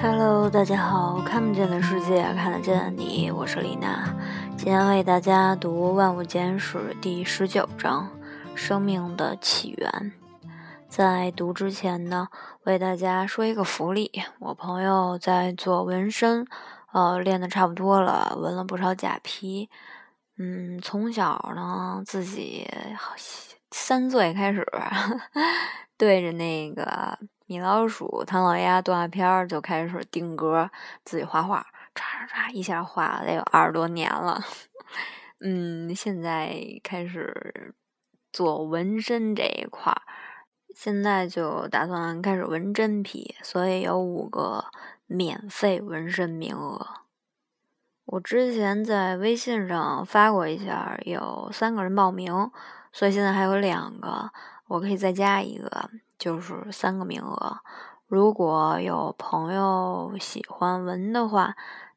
Hello，大家好，看不见的世界，看得见的你，我是李娜。今天为大家读《万物简史》第十九章《生命的起源》。在读之前呢，为大家说一个福利：我朋友在做纹身，呃，练的差不多了，纹了不少假皮。嗯，从小呢，自己三岁开始 对着那个米老鼠、唐老鸭动画片就开始定格，自己画画，唰唰唰一下画了得有二十多年了。嗯，现在开始做纹身这一块儿。现在就打算开始纹真皮，所以有五个免费纹身名额。我之前在微信上发过一下，有三个人报名，所以现在还有两个，我可以再加一个，就是三个名额。如果有朋友喜欢纹的话，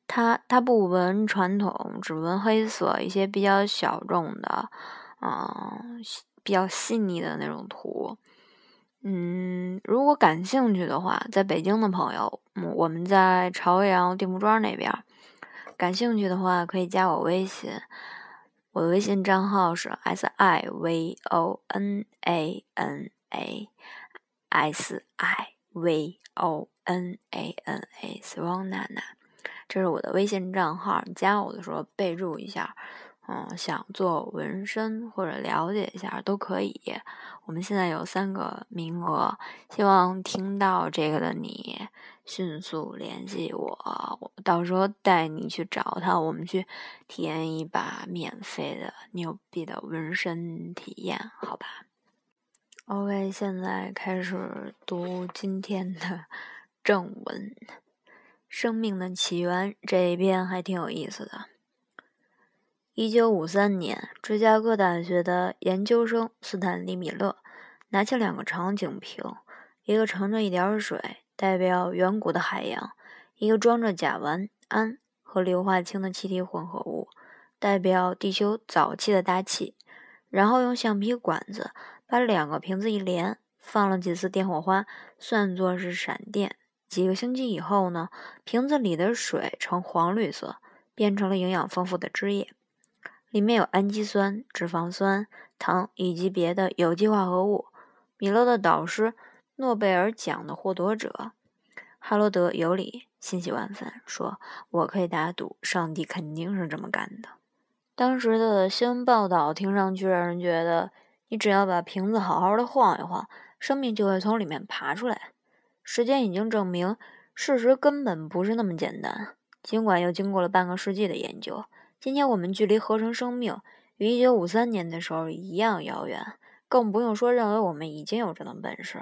他他不纹传统，只纹黑色，一些比较小众的，嗯，比较细腻的那种图。嗯，如果感兴趣的话，在北京的朋友，我们在朝阳定福庄那边，感兴趣的话可以加我微信，我的微信账号是 s i v o n a n a s i v o n a n a s w a n 娜娜，这是我的微信账号，你加我的时候备注一下。嗯，想做纹身或者了解一下都可以。我们现在有三个名额，希望听到这个的你迅速联系我，我到时候带你去找他，我们去体验一把免费的牛逼的纹身体验，好吧？OK，现在开始读今天的 正文，《生命的起源》这一篇还挺有意思的。一九五三年，芝加哥大学的研究生斯坦利·米勒拿起两个长颈瓶，一个盛着一点水，代表远古的海洋；一个装着甲烷、氨和硫化氢的气体混合物，代表地球早期的大气。然后用橡皮管子把两个瓶子一连，放了几次电火花，算作是闪电。几个星期以后呢，瓶子里的水呈黄绿色，变成了营养丰富的汁液。里面有氨基酸、脂肪酸、糖以及别的有机化合物。米勒的导师，诺贝尔奖的获得者哈罗德·尤里欣喜万分，说：“我可以打赌，上帝肯定是这么干的。”当时的新闻报道听上去让人觉得，你只要把瓶子好好的晃一晃，生命就会从里面爬出来。时间已经证明，事实根本不是那么简单。尽管又经过了半个世纪的研究。今天我们距离合成生命与一九五三年的时候一样遥远，更不用说认为我们已经有这种本事。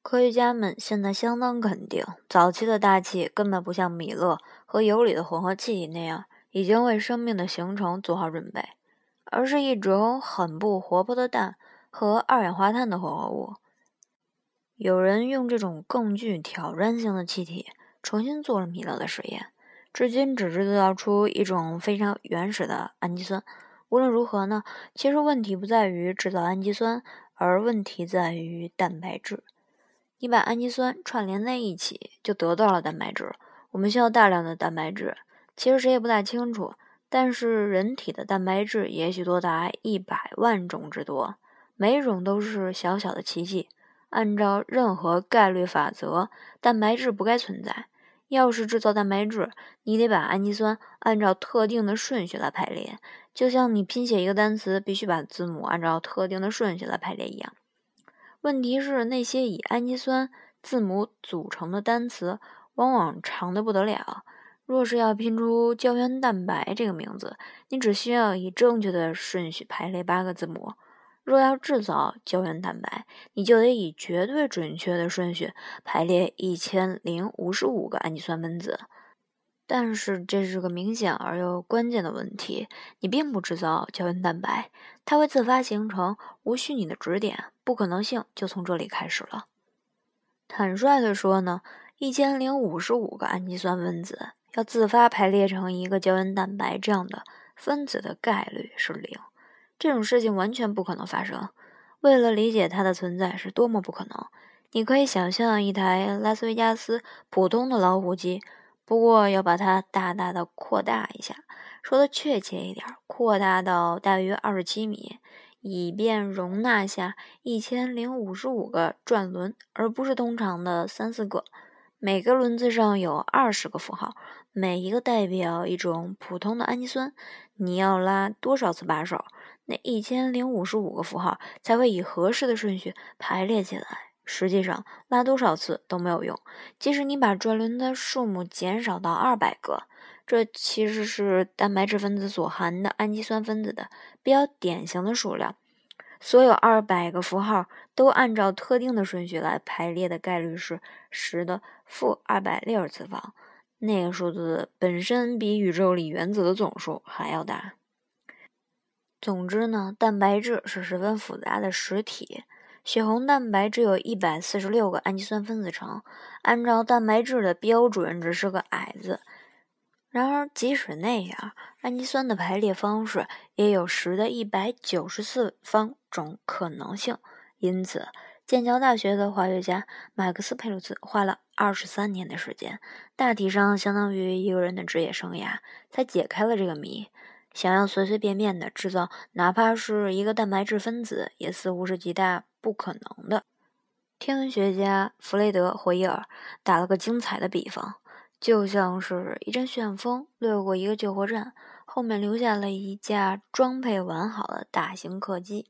科学家们现在相当肯定，早期的大气根本不像米勒和尤里的混合气体那样已经为生命的形成做好准备，而是一种很不活泼的氮和二氧化碳的混合物。有人用这种更具挑战性的气体重新做了米勒的实验。至今只制造出一种非常原始的氨基酸。无论如何呢，其实问题不在于制造氨基酸，而问题在于蛋白质。你把氨基酸串联在一起，就得到了蛋白质。我们需要大量的蛋白质，其实谁也不大清楚。但是人体的蛋白质也许多达一百万种之多，每种都是小小的奇迹。按照任何概率法则，蛋白质不该存在。要是制造蛋白质，你得把氨基酸按照特定的顺序来排列，就像你拼写一个单词必须把字母按照特定的顺序来排列一样。问题是，那些以氨基酸字母组成的单词往往长得不得了。若是要拼出胶原蛋白这个名字，你只需要以正确的顺序排列八个字母。若要制造胶原蛋白，你就得以绝对准确的顺序排列一千零五十五个氨基酸分子。但是这是个明显而又关键的问题：你并不制造胶原蛋白，它会自发形成，无需你的指点。不可能性就从这里开始了。坦率地说呢，一千零五十五个氨基酸分子要自发排列成一个胶原蛋白这样的分子的概率是零。这种事情完全不可能发生。为了理解它的存在是多么不可能，你可以想象一台拉斯维加斯普通的老虎机，不过要把它大大的扩大一下，说的确切一点，扩大到大约二十七米，以便容纳下一千零五十五个转轮，而不是通常的三四个。每个轮子上有二十个符号，每一个代表一种普通的氨基酸。你要拉多少次把手，那一千零五十五个符号才会以合适的顺序排列起来。实际上，拉多少次都没有用。即使你把转轮的数目减少到二百个，这其实是蛋白质分子所含的氨基酸分子的比较典型的数量。所有二百个符号都按照特定的顺序来排列的概率是十的负二百六十次方。那个数字本身比宇宙里原子的总数还要大。总之呢，蛋白质是十分复杂的实体。血红蛋白只有一百四十六个氨基酸分子层，按照蛋白质的标准，只是个矮子。然而，即使那样，氨基酸的排列方式也有十的一百九十四方种可能性。因此，剑桥大学的化学家马克思·佩鲁兹花了二十三年的时间，大体上相当于一个人的职业生涯，才解开了这个谜。想要随随便便的制造哪怕是一个蛋白质分子，也似乎是极大不可能的。天文学家弗雷德·霍伊尔打了个精彩的比方，就像是一阵旋风掠过一个救火站，后面留下了一架装配完好的大型客机。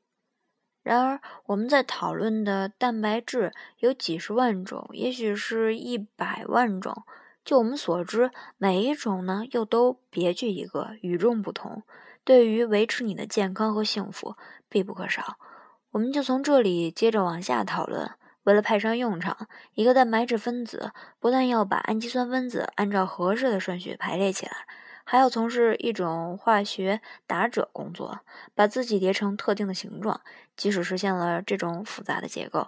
然而，我们在讨论的蛋白质有几十万种，也许是一百万种。就我们所知，每一种呢又都别具一格，与众不同，对于维持你的健康和幸福必不可少。我们就从这里接着往下讨论。为了派上用场，一个蛋白质分子不但要把氨基酸分子按照合适的顺序排列起来，还要从事一种化学打者工作，把自己叠成特定的形状。即使实现了这种复杂的结构，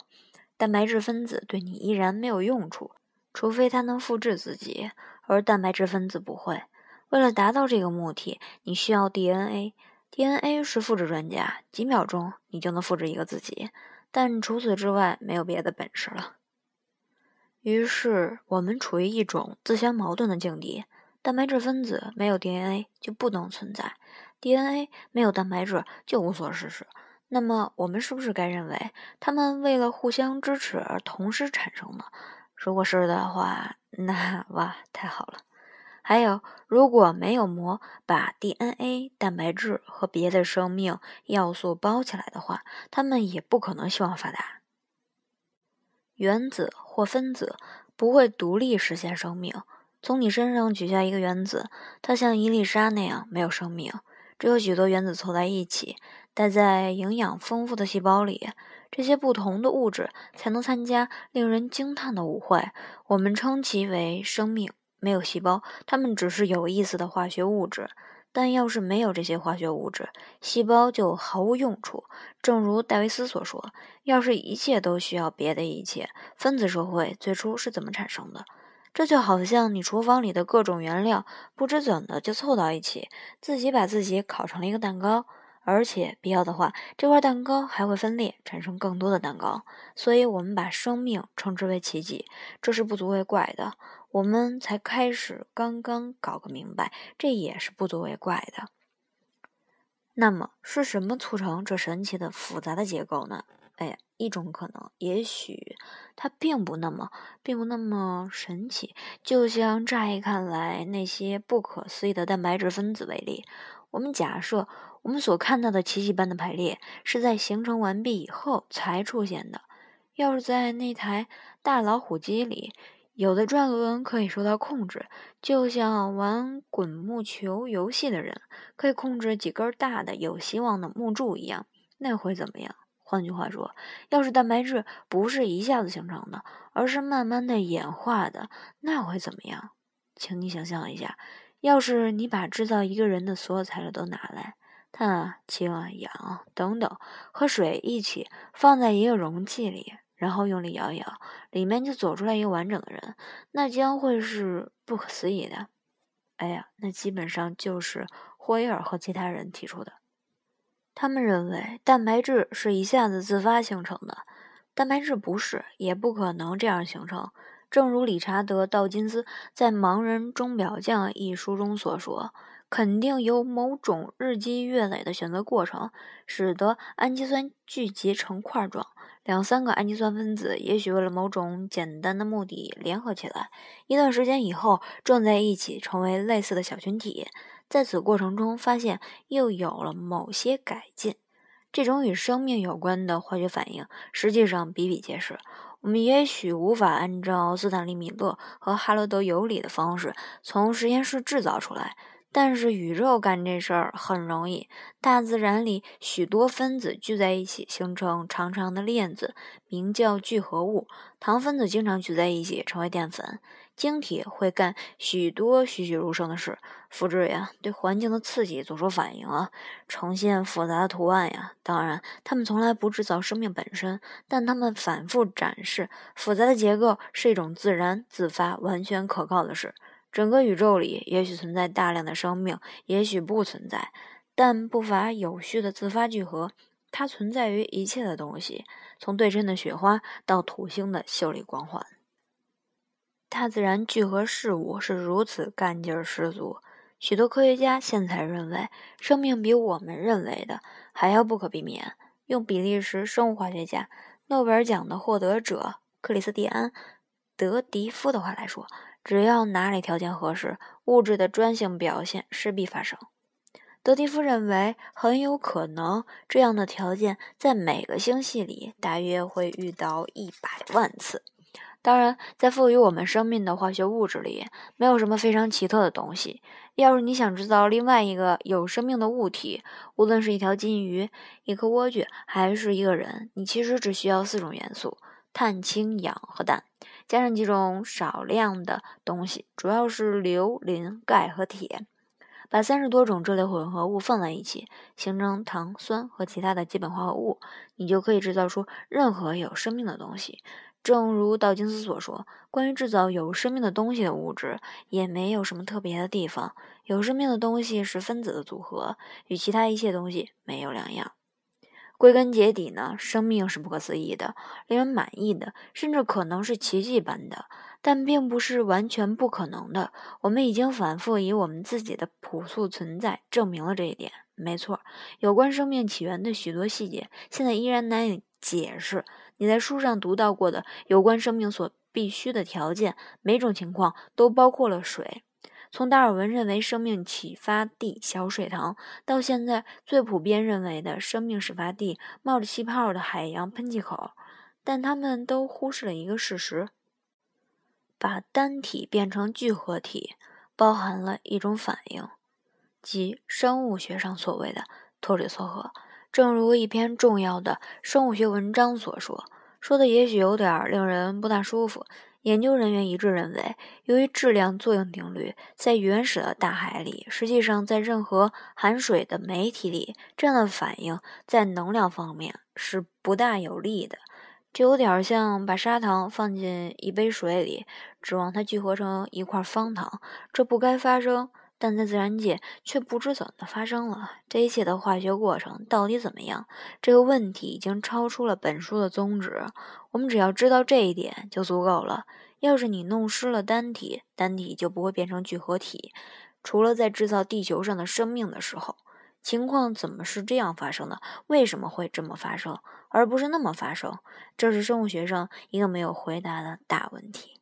蛋白质分子对你依然没有用处。除非它能复制自己，而蛋白质分子不会。为了达到这个目的，你需要 DNA。DNA 是复制专家，几秒钟你就能复制一个自己，但除此之外没有别的本事了。于是我们处于一种自相矛盾的境地：蛋白质分子没有 DNA 就不能存在，DNA 没有蛋白质就无所事事。那么我们是不是该认为，它们为了互相支持而同时产生呢？如果是的话，那哇，太好了！还有，如果没有膜把 DNA、蛋白质和别的生命要素包起来的话，它们也不可能希望发达。原子或分子不会独立实现生命。从你身上取下一个原子，它像一粒沙那样没有生命。只有许多原子凑在一起，待在营养丰富的细胞里。这些不同的物质才能参加令人惊叹的舞会，我们称其为生命。没有细胞，它们只是有意思的化学物质。但要是没有这些化学物质，细胞就毫无用处。正如戴维斯所说：“要是一切都需要别的一切，分子社会最初是怎么产生的？”这就好像你厨房里的各种原料不知怎的就凑到一起，自己把自己烤成了一个蛋糕。而且必要的话，这块蛋糕还会分裂，产生更多的蛋糕。所以，我们把生命称之为奇迹，这是不足为怪的。我们才开始刚刚搞个明白，这也是不足为怪的。那么，是什么促成这神奇的复杂的结构呢？哎呀，一种可能，也许它并不那么，并不那么神奇。就像乍一看来那些不可思议的蛋白质分子为例，我们假设。我们所看到的奇迹般的排列是在形成完毕以后才出现的。要是在那台大老虎机里，有的转轮可以受到控制，就像玩滚木球游戏的人可以控制几根大的有希望的木柱一样，那会怎么样？换句话说，要是蛋白质不是一下子形成的，而是慢慢的演化的，那会怎么样？请你想象一下，要是你把制造一个人的所有材料都拿来。碳、氢、氧等等和水一起放在一个容器里，然后用力摇一摇，里面就走出来一个完整的人，那将会是不可思议的。哎呀，那基本上就是霍伊尔和其他人提出的。他们认为蛋白质是一下子自发形成的，蛋白质不是，也不可能这样形成。正如理查德·道金斯在《盲人钟表匠》一书中所说，肯定有某种日积月累的选择过程，使得氨基酸聚集成块状。两三个氨基酸分子也许为了某种简单的目的联合起来，一段时间以后撞在一起，成为类似的小群体。在此过程中，发现又有了某些改进。这种与生命有关的化学反应实际上比比皆是。我们也许无法按照斯坦利·米勒和哈罗德·尤里的方式从实验室制造出来，但是宇宙干这事儿很容易。大自然里许多分子聚在一起，形成长长的链子，名叫聚合物。糖分子经常聚在一起，成为淀粉。晶体会干许多栩栩如生的事，复制呀，对环境的刺激做出反应啊，呈现复杂的图案呀。当然，它们从来不制造生命本身，但它们反复展示复杂的结构是一种自然、自发、完全可靠的事。整个宇宙里也许存在大量的生命，也许不存在，但不乏有序的自发聚合。它存在于一切的东西，从对称的雪花到土星的秀丽光环。大自然聚合事物是如此干劲儿十足，许多科学家现在认为，生命比我们认为的还要不可避免。用比利时生物化学家、诺贝尔奖的获得者克里斯蒂安·德迪夫的话来说，只要哪里条件合适，物质的专性表现势必发生。德迪夫认为，很有可能这样的条件在每个星系里大约会遇到一百万次。当然，在赋予我们生命的化学物质里，没有什么非常奇特的东西。要是你想制造另外一个有生命的物体，无论是一条金鱼、一颗莴苣，还是一个人，你其实只需要四种元素：碳、氢、氧和氮，加上几种少量的东西，主要是硫、磷、钙和铁。把三十多种这类混合物放在一起，形成糖、酸和其他的基本化合物，你就可以制造出任何有生命的东西。正如道金斯所说，关于制造有生命的东西的物质，也没有什么特别的地方。有生命的东西是分子的组合，与其他一切东西没有两样。归根结底呢，生命是不可思议的，令人满意的，甚至可能是奇迹般的，但并不是完全不可能的。我们已经反复以我们自己的朴素存在证明了这一点。没错，有关生命起源的许多细节，现在依然难以解释。你在书上读到过的有关生命所必须的条件，每种情况都包括了水。从达尔文认为生命启发地小水塘，到现在最普遍认为的生命始发地冒着气泡的海洋喷气口，但他们都忽视了一个事实：把单体变成聚合体，包含了一种反应，即生物学上所谓的脱水缩合。正如一篇重要的生物学文章所说，说的也许有点令人不大舒服。研究人员一致认为，由于质量作用定律，在原始的大海里，实际上在任何含水的媒体里，这样的反应在能量方面是不大有利的。这有点像把砂糖放进一杯水里，指望它聚合成一块方糖，这不该发生。但在自然界却不知怎么发生了。这一切的化学过程到底怎么样？这个问题已经超出了本书的宗旨。我们只要知道这一点就足够了。要是你弄湿了单体，单体就不会变成聚合体。除了在制造地球上的生命的时候，情况怎么是这样发生的？为什么会这么发生，而不是那么发生？这是生物学上一个没有回答的大问题。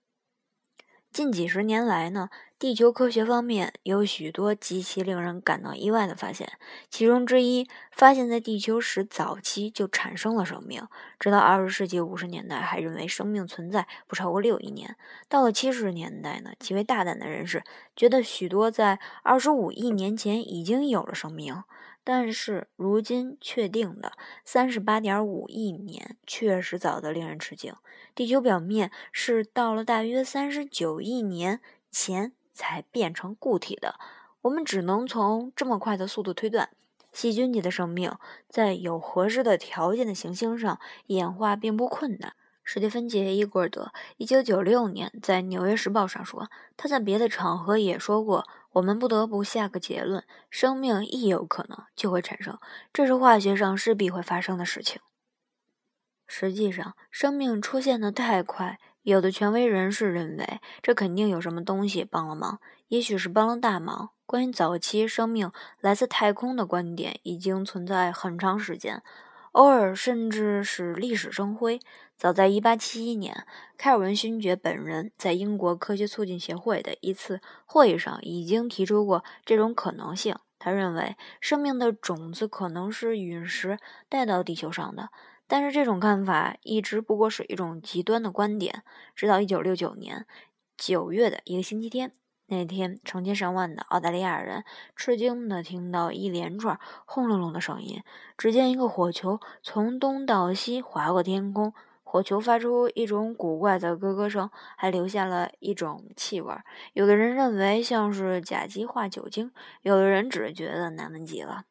近几十年来呢，地球科学方面有许多极其令人感到意外的发现。其中之一，发现在地球时早期就产生了生命，直到二十世纪五十年代还认为生命存在不超过六亿年。到了七十年代呢，极为大胆的人士觉得许多在二十五亿年前已经有了生命。但是如今确定的三十八点五亿年确实早得令人吃惊。地球表面是到了大约三十九亿年前才变成固体的。我们只能从这么快的速度推断，细菌级的生命在有合适的条件的行星上演化并不困难。史蒂芬·杰·伊古尔德一九九六年在《纽约时报》上说，他在别的场合也说过。我们不得不下个结论：生命一有可能就会产生，这是化学上势必会发生的事情。实际上，生命出现的太快，有的权威人士认为这肯定有什么东西帮了忙，也许是帮了大忙。关于早期生命来自太空的观点已经存在很长时间，偶尔甚至是历史生辉。早在1871年，开尔文勋爵本人在英国科学促进协会的一次会议上已经提出过这种可能性。他认为，生命的种子可能是陨石带到地球上的。但是这种看法一直不过是一种极端的观点。直到1969年9月的一个星期天，那天成千上万的澳大利亚人吃惊地听到一连串轰隆隆的声音。只见一个火球从东到西划过天空，火球发出一种古怪的咯咯声，还留下了一种气味。有的人认为像是甲基化酒精，有的人只是觉得难闻极了。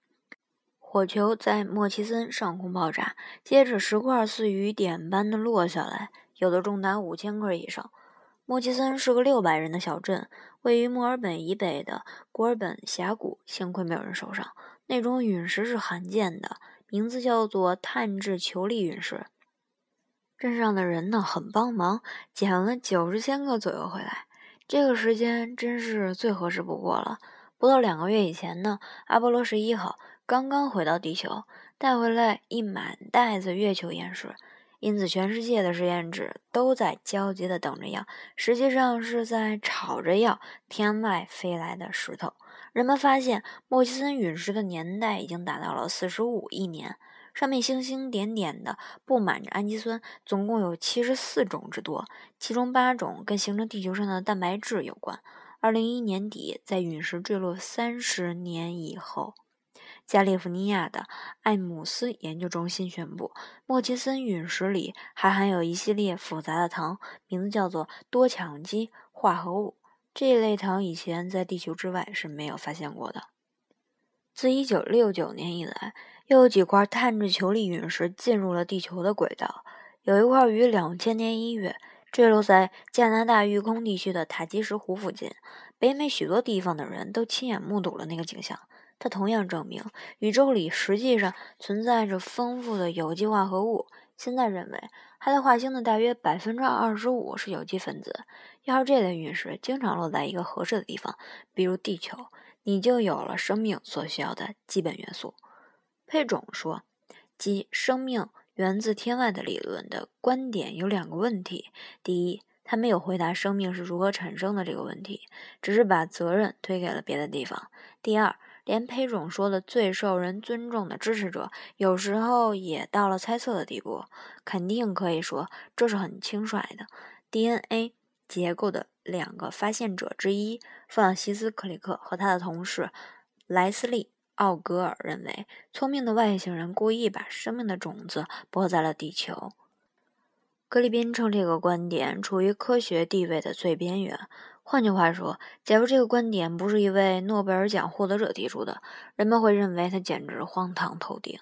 火球在莫奇森上空爆炸，接着石块似雨点般的落下来，有的重达五千克以上。莫奇森是个六百人的小镇，位于墨尔本以北的古尔本峡谷。幸亏没有人受伤。那种陨石是罕见的，名字叫做碳质球粒陨石。镇上的人呢，很帮忙，捡了九十千克左右回来。这个时间真是最合适不过了。不到两个月以前呢，阿波罗十一号。刚刚回到地球，带回来一满袋子月球岩石，因此全世界的实验室都在焦急地等着要，实际上是在吵着要天外飞来的石头。人们发现莫奇森陨石的年代已经达到了四十五亿年，上面星星点点的布满着氨基酸，总共有七十四种之多，其中八种跟形成地球上的蛋白质有关。二零一一年底，在陨石坠落三十年以后。加利福尼亚的艾姆斯研究中心宣布，莫奇森陨石里还含有一系列复杂的糖，名字叫做多羟基化合物。这一类糖以前在地球之外是没有发现过的。自1969年以来，又有几块碳质球粒陨石进入了地球的轨道。有一块于2000年1月坠落在加拿大育空地区的塔基什湖附近，北美许多地方的人都亲眼目睹了那个景象。它同样证明，宇宙里实际上存在着丰富的有机化合物。现在认为，它的化星的大约百分之二十五是有机分子。要是这类陨石经常落在一个合适的地方，比如地球，你就有了生命所需要的基本元素。佩种说，即生命源自天外的理论的观点有两个问题：第一，他没有回答生命是如何产生的这个问题，只是把责任推给了别的地方；第二。连裴种说的最受人尊重的支持者，有时候也到了猜测的地步。肯定可以说，这是很轻率的。DNA 结构的两个发现者之一，弗朗西斯·克里克和他的同事莱斯利·奥格尔认为，聪明的外星人故意把生命的种子播在了地球。格里宾称这个观点处于科学地位的最边缘。换句话说，假如这个观点不是一位诺贝尔奖获得者提出的，人们会认为他简直荒唐透顶。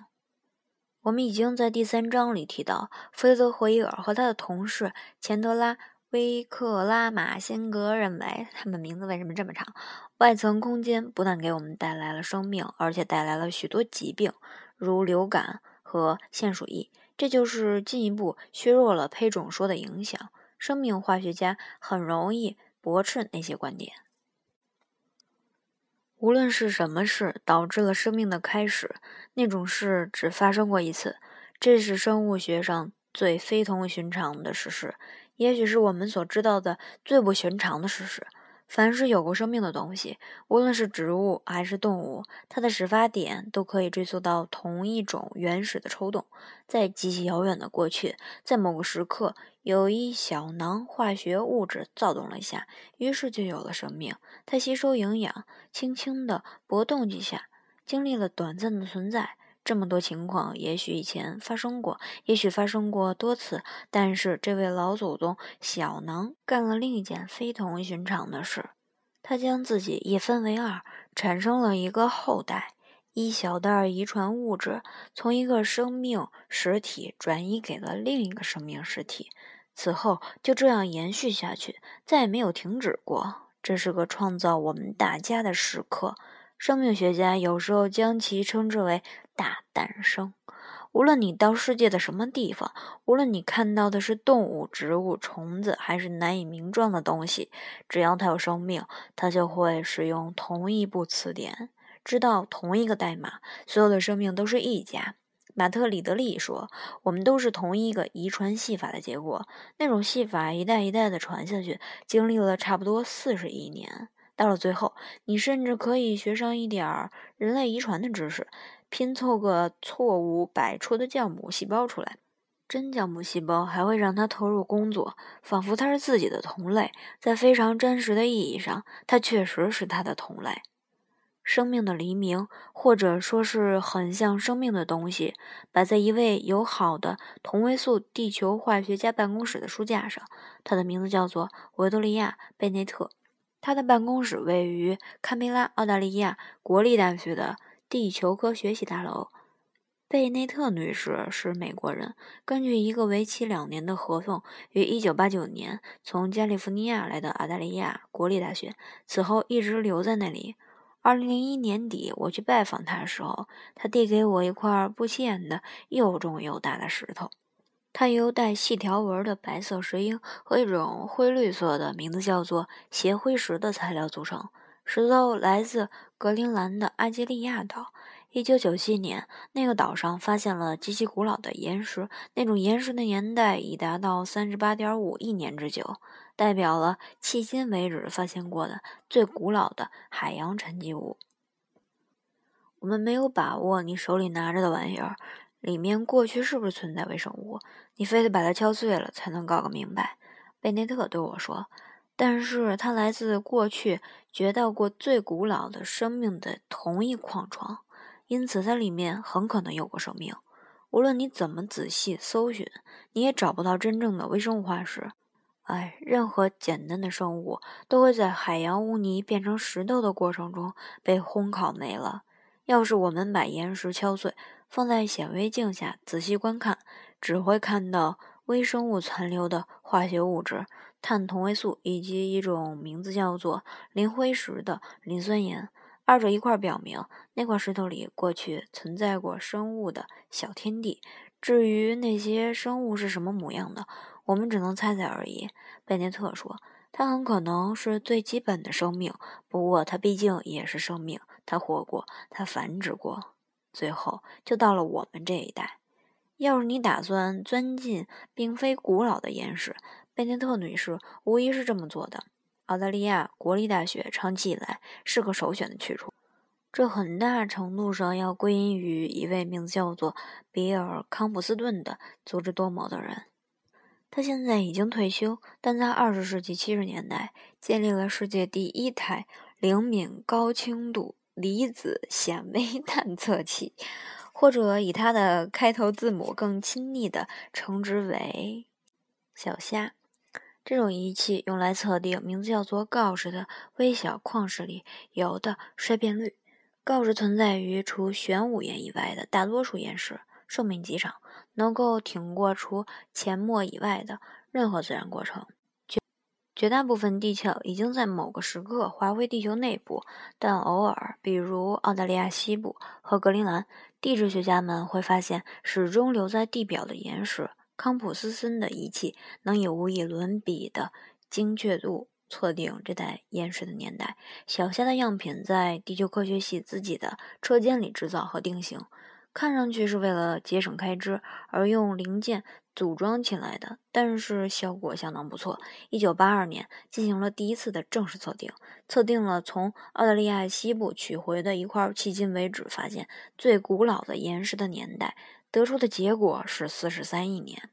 我们已经在第三章里提到，弗雷德·霍伊尔和他的同事钱德拉·威克拉马辛格认为，他们名字为什么这么长？外层空间不但给我们带来了生命，而且带来了许多疾病，如流感和腺鼠疫。这就是进一步削弱了胚种说的影响。生命化学家很容易。驳斥那些观点。无论是什么事导致了生命的开始，那种事只发生过一次，这是生物学上最非同寻常的事实，也许是我们所知道的最不寻常的事实。凡是有过生命的东西，无论是植物还是动物，它的始发点都可以追溯到同一种原始的抽动。在极其遥远的过去，在某个时刻，有一小囊化学物质躁动了一下，于是就有了生命。它吸收营养，轻轻地搏动几下，经历了短暂的存在。这么多情况，也许以前发生过，也许发生过多次，但是这位老祖宗小囊干了另一件非同寻常的事，他将自己一分为二，产生了一个后代，一小袋遗传物质从一个生命实体转移给了另一个生命实体，此后就这样延续下去，再也没有停止过。这是个创造我们大家的时刻。生命学家有时候将其称之为“大诞生”。无论你到世界的什么地方，无论你看到的是动物、植物、虫子，还是难以名状的东西，只要它有生命，它就会使用同一部词典，知道同一个代码。所有的生命都是一家。马特·里德利说：“我们都是同一个遗传戏法的结果。那种戏法一代一代的传下去，经历了差不多四十亿年。到了最后，你甚至可以学上一点儿人类遗传的知识，拼凑个错误百出的酵母细胞出来。真酵母细胞还会让它投入工作，仿佛它是自己的同类。在非常真实的意义上，它确实是它的同类。”生命的黎明，或者说是很像生命的东西，摆在一位友好的同位素地球化学家办公室的书架上。他的名字叫做维多利亚·贝内特。他的办公室位于堪培拉，澳大利亚国立大学的地球科学系大楼。贝内特女士是美国人，根据一个为期两年的合同，于1989年从加利福尼亚来到澳大利亚国立大学，此后一直留在那里。二零零一年底，我去拜访他的时候，他递给我一块不起眼的又重又大的石头。它由带细条纹的白色石英和一种灰绿色的、名字叫做斜灰石的材料组成。石头来自格陵兰的阿基利亚岛。一九九七年，那个岛上发现了极其古老的岩石，那种岩石的年代已达到三十八点五亿年之久。代表了迄今为止发现过的最古老的海洋沉积物。我们没有把握你手里拿着的玩意儿里面过去是不是存在微生物，你非得把它敲碎了才能搞个明白。贝内特对我说：“但是它来自过去掘到过最古老的生命的同一矿床，因此它里面很可能有过生命。无论你怎么仔细搜寻，你也找不到真正的微生物化石。”哎，任何简单的生物都会在海洋污泥变成石头的过程中被烘烤没了。要是我们把岩石敲碎，放在显微镜下仔细观看，只会看到微生物残留的化学物质——碳同位素以及一种名字叫做磷灰石的磷酸盐。二者一块表明，那块石头里过去存在过生物的小天地。至于那些生物是什么模样的，我们只能猜猜而已。贝内特说：“它很可能是最基本的生命，不过它毕竟也是生命。它活过，它繁殖过，最后就到了我们这一代。要是你打算钻进并非古老的岩石，贝内特女士无疑是这么做的。澳大利亚国立大学长期以来是个首选的去处，这很大程度上要归因于一位名字叫做比尔·康普斯顿的足智多谋的人。”他现在已经退休，但在二十世纪七十年代建立了世界第一台灵敏高清度离子显微探测器，或者以它的开头字母更亲昵的称之为“小虾”。这种仪器用来测定名字叫做锆石的微小矿石里铀的衰变率。锆石存在于除玄武岩以外的大多数岩石，寿命极长。能够挺过除阡陌以外的任何自然过程。绝绝大部分地壳已经在某个时刻滑回地球内部，但偶尔，比如澳大利亚西部和格陵兰，地质学家们会发现始终留在地表的岩石。康普斯森的仪器能以无以伦比的精确度测定这代岩石的年代。小虾的样品在地球科学系自己的车间里制造和定型。看上去是为了节省开支而用零件组装起来的，但是效果相当不错。一九八二年进行了第一次的正式测定，测定了从澳大利亚西部取回的一块迄今为止发现最古老的岩石的年代，得出的结果是四十三亿年。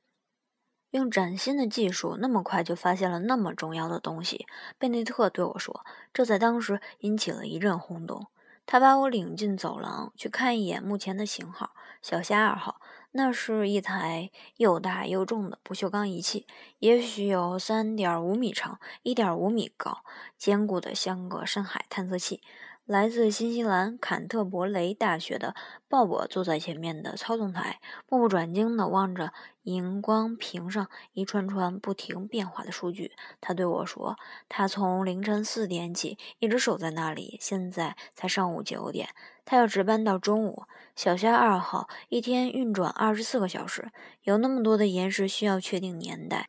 用崭新的技术，那么快就发现了那么重要的东西，贝内特对我说，这在当时引起了一阵轰动。他把我领进走廊，去看一眼目前的型号“小虾二号”。那是一台又大又重的不锈钢仪器，也许有三点五米长，一点五米高，坚固的像个深海探测器。来自新西兰坎特伯雷大学的鲍勃坐在前面的操纵台，目不转睛地望着荧光屏上一串串不停变化的数据。他对我说：“他从凌晨四点起一直守在那里，现在才上午九点，他要值班到中午。小虾二号一天运转二十四个小时，有那么多的岩石需要确定年代。”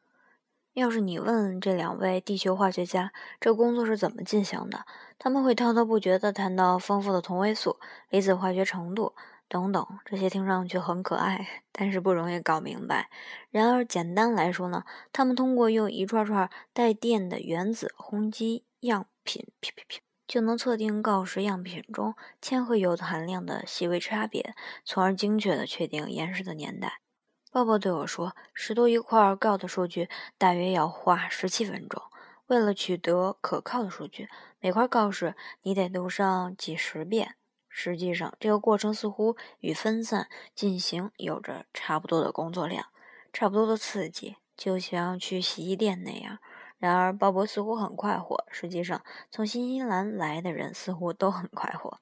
要是你问这两位地球化学家这工作是怎么进行的，他们会滔滔不绝地谈到丰富的同位素、离子化学程度等等。这些听上去很可爱，但是不容易搞明白。然而，简单来说呢，他们通过用一串串带电的原子轰击样品，就能测定锆石样品中铅和铀的含量的细微差别，从而精确地确定岩石的年代。鲍勃对我说：“拾掇一块锆的数据大约要花十七分钟。为了取得可靠的数据，每块锆石你得读上几十遍。实际上，这个过程似乎与分散进行有着差不多的工作量，差不多的刺激，就像去洗衣店那样。然而，鲍勃似乎很快活。实际上，从新西兰来的人似乎都很快活。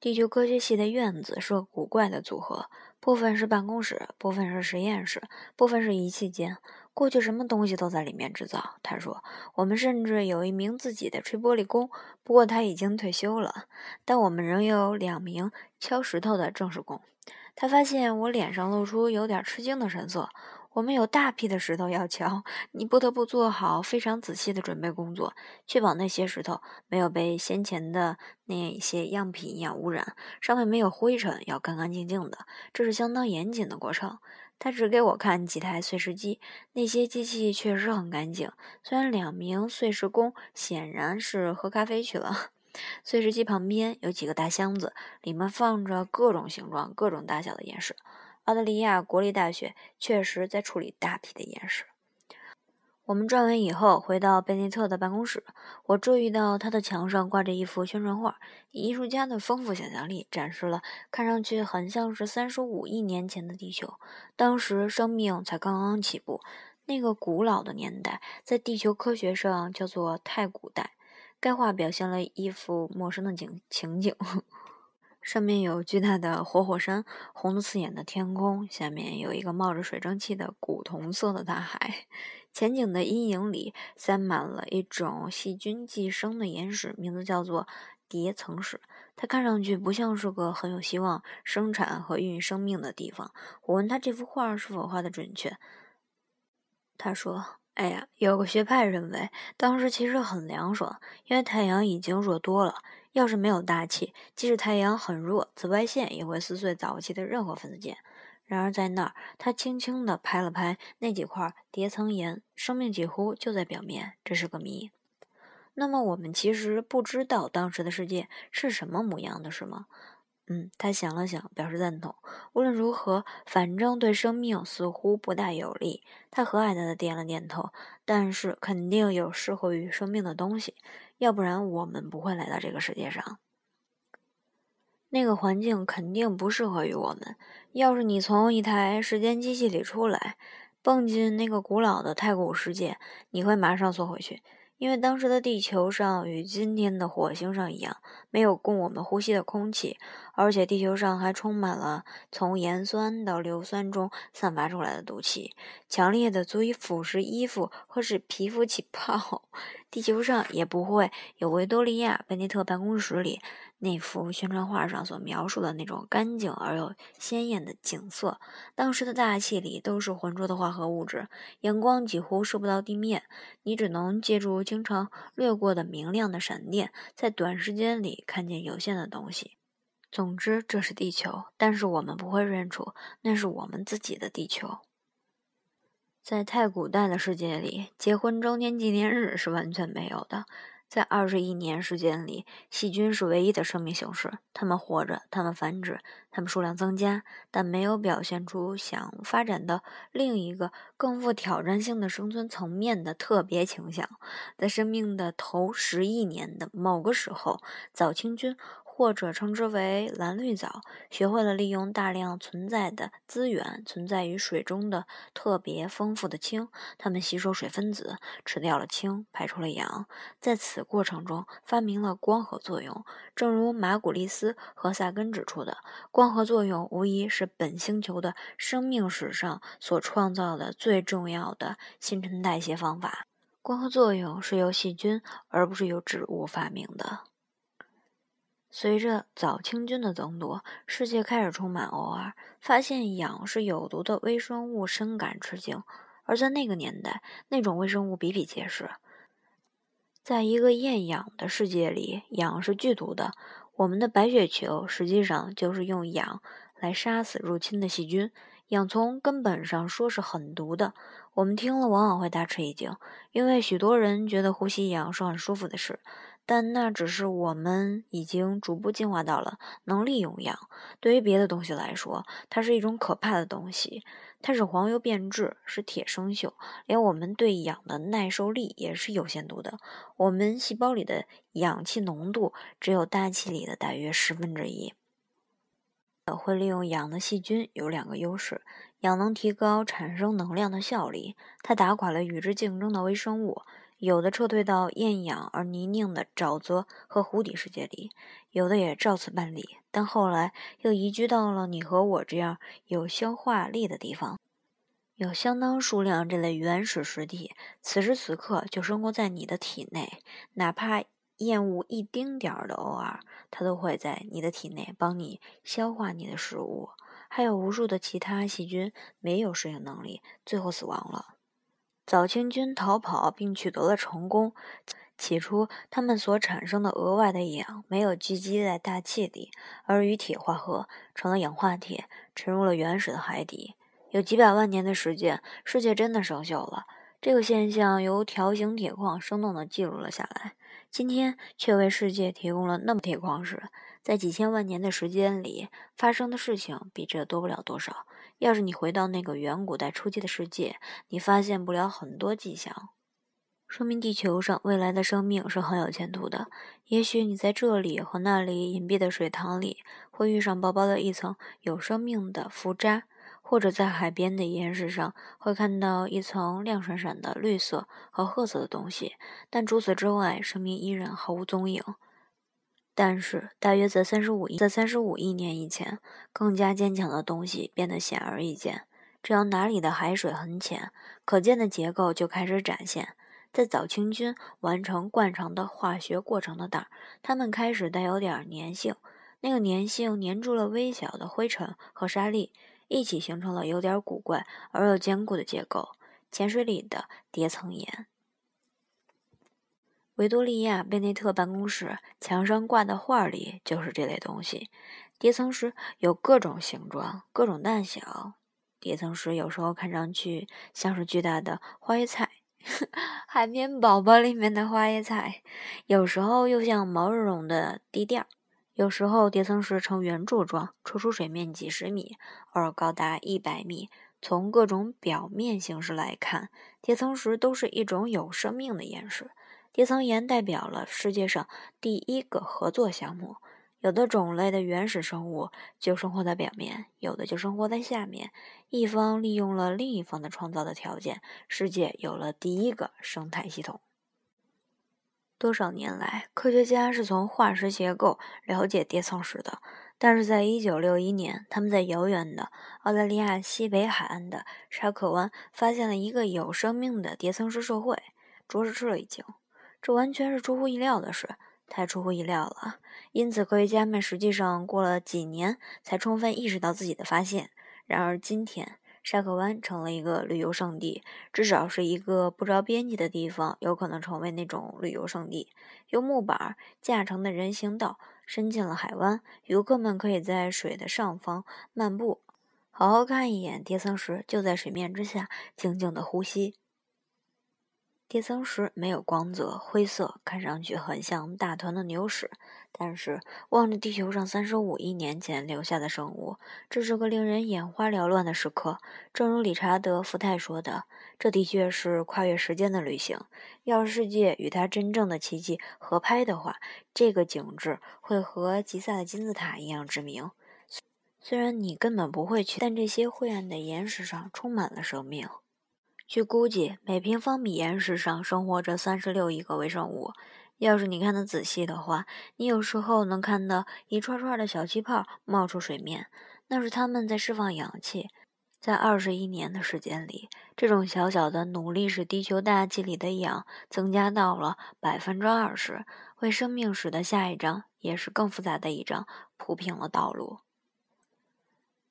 地球科学系的院子是个古怪的组合。”部分是办公室，部分是实验室，部分是仪器间。过去什么东西都在里面制造。他说：“我们甚至有一名自己的吹玻璃工，不过他已经退休了。但我们仍有两名敲石头的正式工。”他发现我脸上露出有点吃惊的神色。我们有大批的石头要敲，你不得不做好非常仔细的准备工作，确保那些石头没有被先前的那些样品一样污染，上面没有灰尘，要干干净净的。这是相当严谨的过程。他只给我看几台碎石机，那些机器确实很干净。虽然两名碎石工显然是喝咖啡去了。碎石机旁边有几个大箱子，里面放着各种形状、各种大小的岩石。澳大利亚国立大学确实在处理大批的岩石。我们转完以后，回到贝内特的办公室，我注意到他的墙上挂着一幅宣传画，以艺术家的丰富想象力展示了看上去很像是三十五亿年前的地球。当时生命才刚刚起步，那个古老的年代在地球科学上叫做太古代。该画表现了一幅陌生的景情景。上面有巨大的活火山，红得刺眼的天空，下面有一个冒着水蒸气的古铜色的大海。前景的阴影里塞满了一种细菌寄生的岩石，名字叫做叠层石。它看上去不像是个很有希望生产和孕育生命的地方。我问他这幅画是否画的准确，他说：“哎呀，有个学派认为当时其实很凉爽，因为太阳已经弱多了。”要是没有大气，即使太阳很弱，紫外线也会撕碎早期的任何分子键。然而在那儿，他轻轻地拍了拍那几块叠层岩，生命几乎就在表面，这是个谜。那么我们其实不知道当时的世界是什么模样的，是吗？嗯，他想了想，表示赞同。无论如何，反正对生命似乎不大有利。他和蔼地点了点头。但是肯定有适合于生命的东西。要不然我们不会来到这个世界上。那个环境肯定不适合于我们。要是你从一台时间机器里出来，蹦进那个古老的太古世界，你会马上缩回去，因为当时的地球上与今天的火星上一样，没有供我们呼吸的空气，而且地球上还充满了从盐酸到硫酸中散发出来的毒气，强烈的足以腐蚀衣服和使皮肤起泡。地球上也不会有维多利亚贝内特办公室里那幅宣传画上所描述的那种干净而又鲜艳的景色。当时的大气里都是浑浊的化合物质，阳光几乎射不到地面，你只能借助经常掠过的明亮的闪电，在短时间里看见有限的东西。总之，这是地球，但是我们不会认出那是我们自己的地球。在太古代的世界里，结婚周年纪念日是完全没有的。在二十亿年时间里，细菌是唯一的生命形式。它们活着，它们繁殖，它们数量增加，但没有表现出想发展到另一个更富挑战性的生存层面的特别倾向。在生命的头十亿年的某个时候，早清菌。或者称之为蓝绿藻，学会了利用大量存在的资源，存在于水中的特别丰富的氢。它们吸收水分子，吃掉了氢，排出了氧，在此过程中发明了光合作用。正如马古利斯和萨根指出的，光合作用无疑是本星球的生命史上所创造的最重要的新陈代谢方法。光合作用是由细菌而不是由植物发明的。随着藻青菌的增多，世界开始充满 OR，发现氧是有毒的微生物深感吃惊。而在那个年代，那种微生物比比皆是。在一个厌氧的世界里，氧是剧毒的。我们的白血球实际上就是用氧来杀死入侵的细菌。氧从根本上说是很毒的。我们听了往往会大吃一惊，因为许多人觉得呼吸氧是很舒服的事。但那只是我们已经逐步进化到了能利用氧。对于别的东西来说，它是一种可怕的东西。它使黄油变质，使铁生锈，连我们对氧的耐受力也是有限度的。我们细胞里的氧气浓度只有大气里的大约十分之一。会利用氧的细菌有两个优势：氧能提高产生能量的效率，它打垮了与之竞争的微生物。有的撤退到厌氧而泥泞的沼泽和湖底世界里，有的也照此办理，但后来又移居到了你和我这样有消化力的地方。有相当数量这类原始实体，此时此刻就生活在你的体内，哪怕厌恶一丁点儿的偶尔，它都会在你的体内帮你消化你的食物。还有无数的其他细菌没有适应能力，最后死亡了。早清军逃跑并取得了成功。起初，它们所产生的额外的氧没有聚集在大气里，而与铁化合成了氧化铁，沉入了原始的海底。有几百万年的时间，世界真的生锈了。这个现象由条形铁矿生动地记录了下来。今天却为世界提供了那么铁矿石。在几千万年的时间里发生的事情比这多不了多少。要是你回到那个远古代初期的世界，你发现不了很多迹象，说明地球上未来的生命是很有前途的。也许你在这里和那里隐蔽的水塘里会遇上薄薄的一层有生命的浮渣，或者在海边的岩石上会看到一层亮闪闪的绿色和褐色的东西，但除此之外，生命依然毫无踪影。但是，大约在三十五亿在三十五亿年以前，更加坚强的东西变得显而易见。只要哪里的海水很浅，可见的结构就开始展现。在藻青菌完成惯常的化学过程的那儿，它们开始带有点粘性。那个粘性粘住了微小的灰尘和沙粒，一起形成了有点古怪而又坚固的结构——潜水里的叠层岩。维多利亚贝内特办公室墙上挂的画里就是这类东西。叠层石有各种形状、各种大小。叠层石有时候看上去像是巨大的花椰菜，海绵宝宝里面的花椰菜；有时候又像毛茸茸的地垫儿。有时候叠层石呈圆柱状，戳出水面几十米，偶尔高达一百米。从各种表面形式来看，叠层石都是一种有生命的岩石。叠层岩代表了世界上第一个合作项目。有的种类的原始生物就生活在表面，有的就生活在下面。一方利用了另一方的创造的条件，世界有了第一个生态系统。多少年来，科学家是从化石结构了解叠层石的。但是在1961年，他们在遥远的澳大利亚西北海岸的沙克湾发现了一个有生命的叠层石社会，着实吃了一惊。这完全是出乎意料的事，太出乎意料了。因此，科学家们实际上过了几年才充分意识到自己的发现。然而，今天沙克湾成了一个旅游胜地，至少是一个不着边际的地方，有可能成为那种旅游胜地。用木板架成的人行道伸进了海湾，游客们可以在水的上方漫步，好好看一眼叠层石就在水面之下，静静的呼吸。叠层石没有光泽，灰色，看上去很像大团的牛屎。但是望着地球上三十五亿年前留下的生物，这是个令人眼花缭乱的时刻。正如理查德·福泰说的，这的确是跨越时间的旅行。要是世界与它真正的奇迹合拍的话，这个景致会和吉萨的金字塔一样知名。虽然你根本不会去，但这些晦暗的岩石上充满了生命。据估计，每平方米岩石上生活着三十六亿个微生物。要是你看得仔细的话，你有时候能看到一串串的小气泡冒出水面，那是它们在释放氧气。在二十一年的时间里，这种小小的努力使地球大气里的氧增加到了百分之二十，为生命史的下一章，也是更复杂的一章，铺平了道路。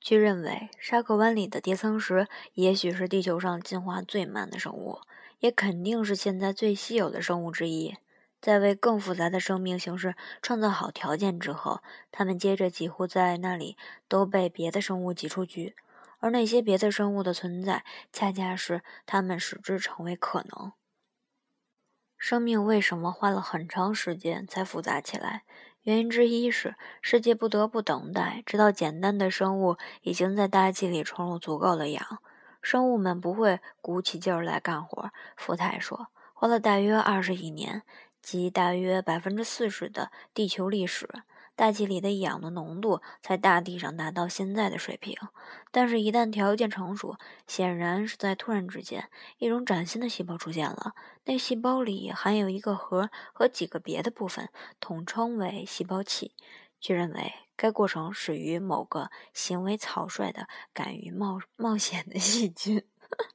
据认为，沙克湾里的叠层石也许是地球上进化最慢的生物，也肯定是现在最稀有的生物之一。在为更复杂的生命形式创造好条件之后，它们接着几乎在那里都被别的生物挤出局，而那些别的生物的存在，恰恰是它们使之成为可能。生命为什么花了很长时间才复杂起来？原因之一是世界不得不等待，直到简单的生物已经在大气里充入足够的氧。生物们不会鼓起劲儿来干活，福泰说，花了大约二十亿年，即大约百分之四十的地球历史。大气里的氧的浓度在大地上达到现在的水平，但是，一旦条件成熟，显然是在突然之间，一种崭新的细胞出现了。那细胞里含有一个核和几个别的部分，统称为细胞器。据认为，该过程始于某个行为草率的、敢于冒冒险的细菌，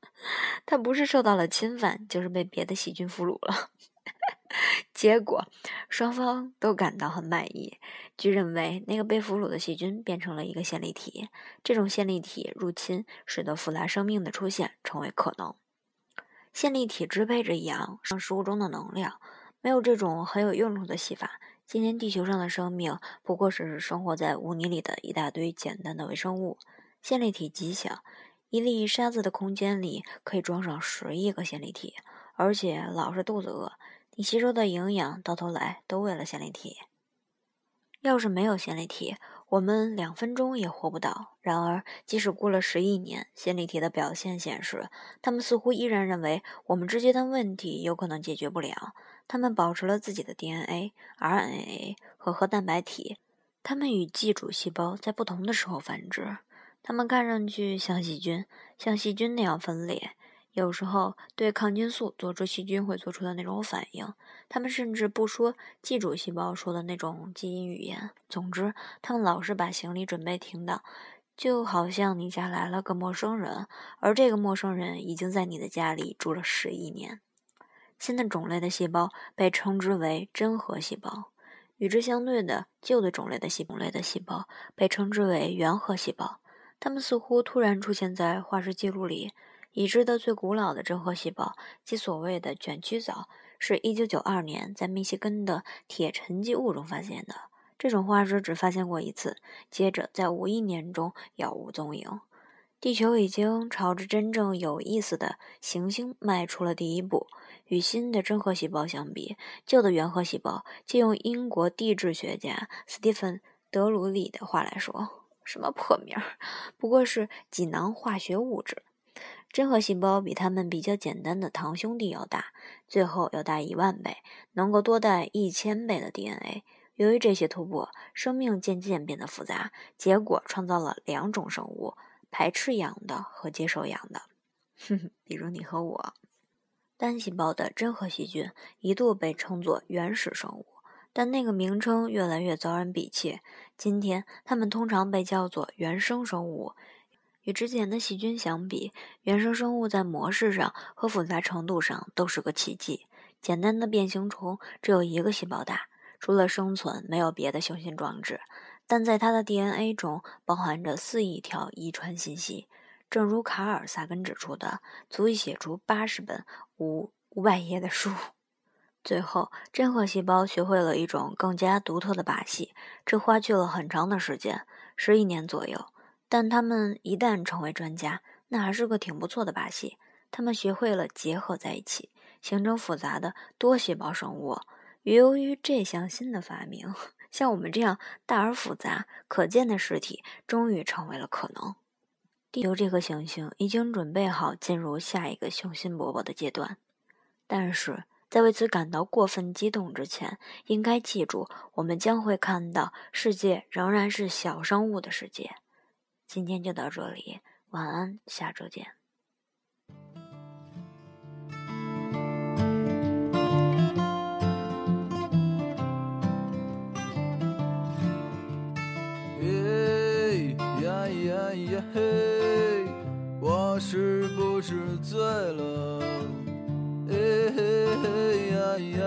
它不是受到了侵犯，就是被别的细菌俘虏了。结果，双方都感到很满意。据认为，那个被俘虏的细菌变成了一个线粒体。这种线粒体入侵，使得复杂生命的出现成为可能。线粒体支配着氧上食物中的能量。没有这种很有用处的戏法，今天地球上的生命不过是生活在污泥里的一大堆简单的微生物。线粒体极小，一粒沙子的空间里可以装上十亿个线粒体，而且老是肚子饿。你吸收的营养到头来都为了线粒体。要是没有线粒体，我们两分钟也活不到。然而，即使过了十亿年，线粒体的表现显示，他们似乎依然认为我们之间的问题有可能解决不了。他们保持了自己的 DNA、RNA 和核蛋白体。他们与寄主细胞在不同的时候繁殖。他们看上去像细菌，像细菌那样分裂。有时候对抗菌素做出细菌会做出的那种反应，他们甚至不说寄主细胞说的那种基因语言。总之，他们老是把行李准备停当，就好像你家来了个陌生人，而这个陌生人已经在你的家里住了十亿年。新的种类的细胞被称之为真核细胞，与之相对的旧的种类的细胞类的细胞被称之为原核细胞。它们似乎突然出现在化石记录里。已知的最古老的真核细胞，即所谓的卷曲藻，是一九九二年在密西根的铁沉积物中发现的。这种化石只发现过一次，接着在五亿年中杳无踪影。地球已经朝着真正有意思的行星迈出了第一步。与新的真核细胞相比，旧的原核细胞，借用英国地质学家斯蒂芬·德鲁里的话来说，什么破名儿，不过是几囊化学物质。真核细胞比它们比较简单的堂兄弟要大，最后要大一万倍，能够多带一千倍的 DNA。由于这些突破，生命渐渐变得复杂，结果创造了两种生物：排斥氧的和接受氧的。哼哼，比如你和我。单细胞的真核细菌一度被称作原始生物，但那个名称越来越遭人鄙弃。今天，它们通常被叫做原生生物。与之前的细菌相比，原生生物在模式上和复杂程度上都是个奇迹。简单的变形虫只有一个细胞大，除了生存没有别的雄心壮志，但在它的 DNA 中包含着四亿条遗传信息，正如卡尔·萨根指出的，足以写出八十本五五百页的书。最后，真核细胞学会了一种更加独特的把戏，这花去了很长的时间，十一年左右。但他们一旦成为专家，那还是个挺不错的把戏。他们学会了结合在一起，形成复杂的多细胞生物。由于这项新的发明，像我们这样大而复杂、可见的实体终于成为了可能。地球这颗行星已经准备好进入下一个雄心勃勃的阶段，但是在为此感到过分激动之前，应该记住，我们将会看到世界仍然是小生物的世界。今天就到这里，晚安，下周见。嘿，我是不是醉了？嘿嘿呀呀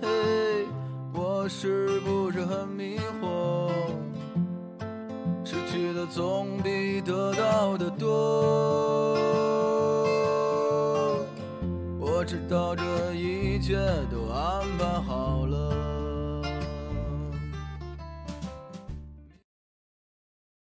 嘿，我是不是很迷惑？失去的总比得到的多。我知道这一切都。